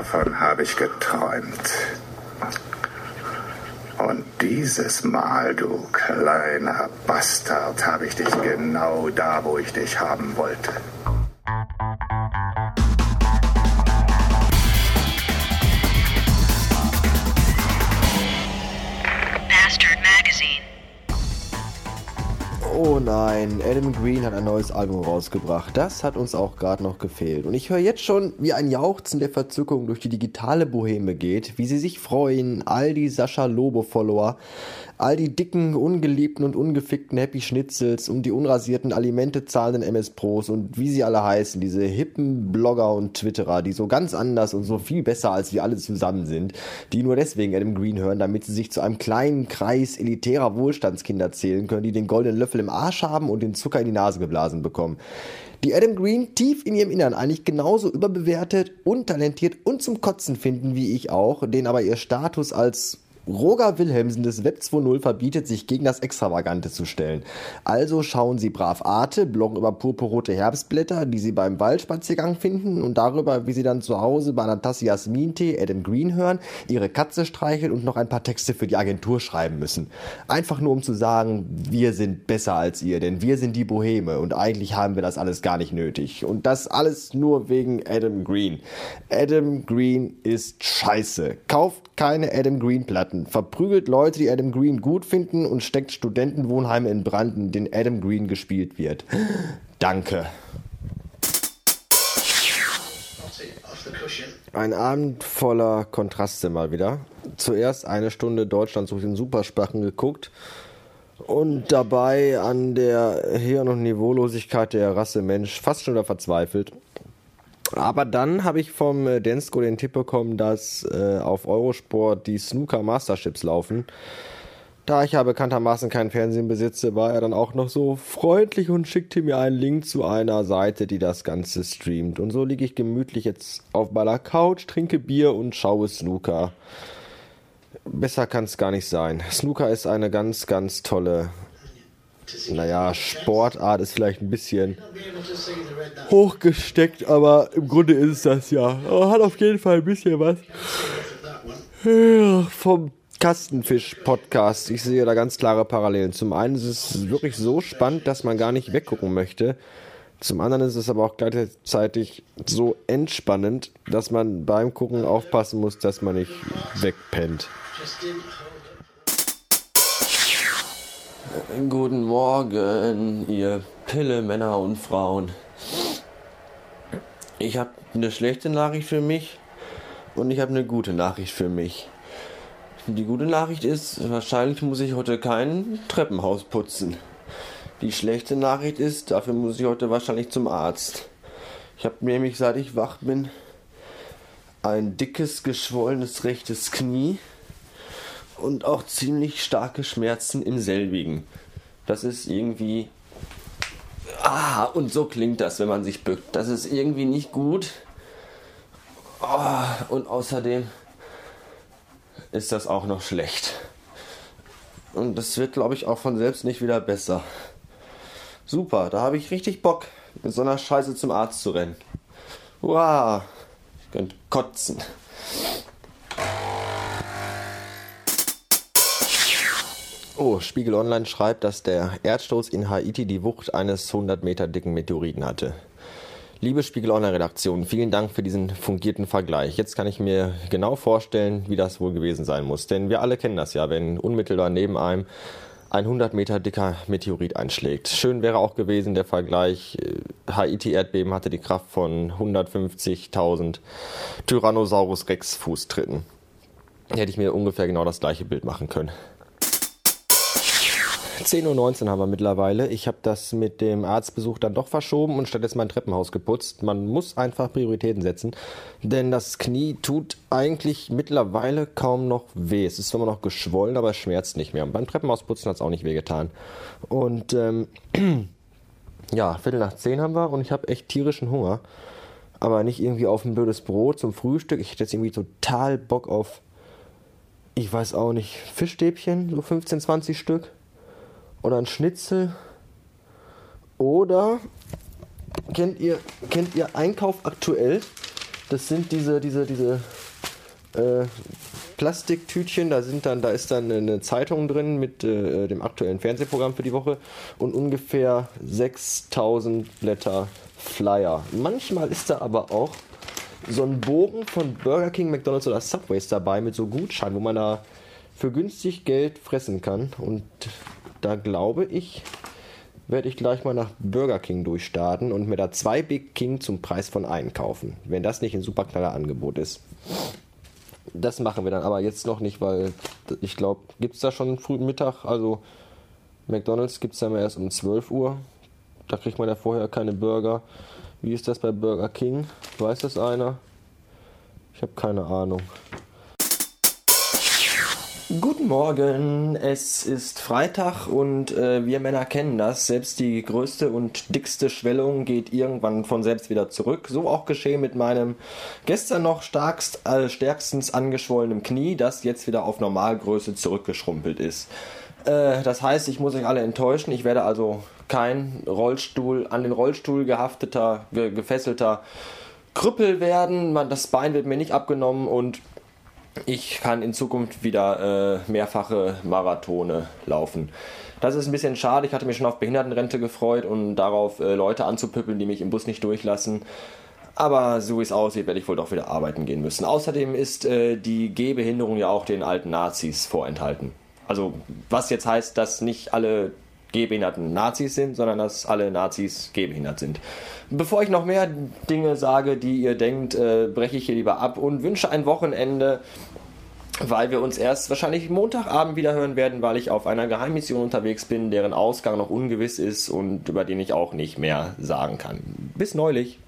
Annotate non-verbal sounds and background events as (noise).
Davon habe ich geträumt. Und dieses Mal, du kleiner Bastard, habe ich dich genau da, wo ich dich haben wollte. Nein, Adam Green hat ein neues Album rausgebracht. Das hat uns auch gerade noch gefehlt. Und ich höre jetzt schon, wie ein Jauchzen der Verzückung durch die digitale Boheme geht, wie sie sich freuen, all die Sascha Lobo-Follower, all die dicken, ungeliebten und ungefickten Happy Schnitzels und die unrasierten Alimente zahlenden MS Pros und wie sie alle heißen, diese hippen Blogger und Twitterer, die so ganz anders und so viel besser als wir alle zusammen sind, die nur deswegen Adam Green hören, damit sie sich zu einem kleinen Kreis elitärer Wohlstandskinder zählen können, die den goldenen Löffel im Arsch haben und den Zucker in die Nase geblasen bekommen. Die Adam Green tief in ihrem Innern eigentlich genauso überbewertet, untalentiert und zum Kotzen finden wie ich auch, den aber ihr Status als Roger Wilhelmsen des Web 2.0 verbietet, sich gegen das Extravagante zu stellen. Also schauen Sie brav Arte, bloggen über purpurrote Herbstblätter, die Sie beim Waldspaziergang finden und darüber, wie Sie dann zu Hause bei einer Tasse Jasmin-Tee Adam Green hören, Ihre Katze streicheln und noch ein paar Texte für die Agentur schreiben müssen. Einfach nur um zu sagen, wir sind besser als ihr, denn wir sind die Boheme und eigentlich haben wir das alles gar nicht nötig. Und das alles nur wegen Adam Green. Adam Green ist scheiße. Kauft keine Adam Green Platten verprügelt Leute, die Adam Green gut finden und steckt Studentenwohnheime in Brand, in denen Adam Green gespielt wird. (gasps) Danke. Ein Abend voller Kontraste mal wieder. Zuerst eine Stunde Deutschland sucht den Supersprachen geguckt und dabei an der Hirn- und Niveaulosigkeit der Rasse Mensch fast schon wieder verzweifelt. Aber dann habe ich vom äh, Densko den Tipp bekommen, dass äh, auf Eurosport die Snooker Masterships laufen. Da ich ja bekanntermaßen keinen Fernsehen besitze, war er dann auch noch so freundlich und schickte mir einen Link zu einer Seite, die das Ganze streamt. Und so liege ich gemütlich jetzt auf meiner Couch, trinke Bier und schaue Snooker. Besser kann es gar nicht sein. Snooker ist eine ganz, ganz tolle naja, Sportart ist vielleicht ein bisschen hochgesteckt, aber im Grunde ist es das ja. Hat auf jeden Fall ein bisschen was vom Kastenfisch-Podcast. Ich sehe da ganz klare Parallelen. Zum einen ist es wirklich so spannend, dass man gar nicht weggucken möchte. Zum anderen ist es aber auch gleichzeitig so entspannend, dass man beim Gucken aufpassen muss, dass man nicht wegpennt. Guten Morgen, ihr Pille Männer und Frauen. Ich habe eine schlechte Nachricht für mich und ich habe eine gute Nachricht für mich. Die gute Nachricht ist, wahrscheinlich muss ich heute kein Treppenhaus putzen. Die schlechte Nachricht ist, dafür muss ich heute wahrscheinlich zum Arzt. Ich habe nämlich, seit ich wach bin, ein dickes, geschwollenes rechtes Knie und auch ziemlich starke Schmerzen im selbigen. Das ist irgendwie. Ah, und so klingt das, wenn man sich bückt. Das ist irgendwie nicht gut. Oh, und außerdem ist das auch noch schlecht. Und das wird, glaube ich, auch von selbst nicht wieder besser. Super, da habe ich richtig Bock, mit so einer Scheiße zum Arzt zu rennen. Wow, ich könnte kotzen. Oh, Spiegel Online schreibt, dass der Erdstoß in Haiti die Wucht eines 100 Meter dicken Meteoriten hatte. Liebe Spiegel Online Redaktion, vielen Dank für diesen fungierten Vergleich. Jetzt kann ich mir genau vorstellen, wie das wohl gewesen sein muss. Denn wir alle kennen das ja, wenn unmittelbar neben einem ein 100 Meter dicker Meteorit einschlägt. Schön wäre auch gewesen der Vergleich, äh, Haiti-Erdbeben hatte die Kraft von 150.000 Tyrannosaurus Rex Fußtritten. Hätte ich mir ungefähr genau das gleiche Bild machen können. 10.19 Uhr haben wir mittlerweile. Ich habe das mit dem Arztbesuch dann doch verschoben und stattdessen mein Treppenhaus geputzt. Man muss einfach Prioritäten setzen, denn das Knie tut eigentlich mittlerweile kaum noch weh. Es ist immer noch geschwollen, aber es schmerzt nicht mehr. Und beim Treppenhausputzen hat es auch nicht wehgetan. Und ähm, (clears throat) ja, Viertel nach zehn haben wir und ich habe echt tierischen Hunger. Aber nicht irgendwie auf ein blödes Brot zum Frühstück. Ich hätte jetzt irgendwie total Bock auf, ich weiß auch nicht, Fischstäbchen, so 15, 20 Stück oder ein Schnitzel. Oder kennt ihr, kennt ihr Einkauf aktuell? Das sind diese, diese, diese äh, Plastiktütchen, da sind dann, da ist dann eine Zeitung drin mit äh, dem aktuellen Fernsehprogramm für die Woche und ungefähr 6000 Blätter Flyer. Manchmal ist da aber auch so ein Bogen von Burger King, McDonalds oder Subways dabei mit so Gutscheinen, wo man da für günstig Geld fressen kann. Und da glaube ich, werde ich gleich mal nach Burger King durchstarten und mir da zwei Big King zum Preis von einen kaufen. Wenn das nicht ein super knaller Angebot ist. Das machen wir dann aber jetzt noch nicht, weil ich glaube, gibt es da schon frühen Mittag? Also McDonalds gibt es ja mal erst um 12 Uhr. Da kriegt man ja vorher keine Burger. Wie ist das bei Burger King? Weiß das einer? Ich habe keine Ahnung. Guten Morgen, es ist Freitag und äh, wir Männer kennen das. Selbst die größte und dickste Schwellung geht irgendwann von selbst wieder zurück. So auch geschehen mit meinem gestern noch starkst, äh, stärkstens angeschwollenen Knie, das jetzt wieder auf Normalgröße zurückgeschrumpelt ist. Äh, das heißt, ich muss euch alle enttäuschen. Ich werde also kein Rollstuhl, an den Rollstuhl gehafteter, ge gefesselter Krüppel werden. Man, das Bein wird mir nicht abgenommen und ich kann in Zukunft wieder äh, mehrfache Marathone laufen. Das ist ein bisschen schade. Ich hatte mich schon auf Behindertenrente gefreut und darauf äh, Leute anzupüppeln, die mich im Bus nicht durchlassen. Aber so wie es aussieht, werde ich wohl doch wieder arbeiten gehen müssen. Außerdem ist äh, die Gehbehinderung ja auch den alten Nazis vorenthalten. Also was jetzt heißt, dass nicht alle gehbehinderten Nazis sind, sondern dass alle Nazis gehbehindert sind. Bevor ich noch mehr Dinge sage, die ihr denkt, äh, breche ich hier lieber ab und wünsche ein Wochenende, weil wir uns erst wahrscheinlich Montagabend wieder hören werden, weil ich auf einer Geheimmission unterwegs bin, deren Ausgang noch ungewiss ist und über den ich auch nicht mehr sagen kann. Bis neulich.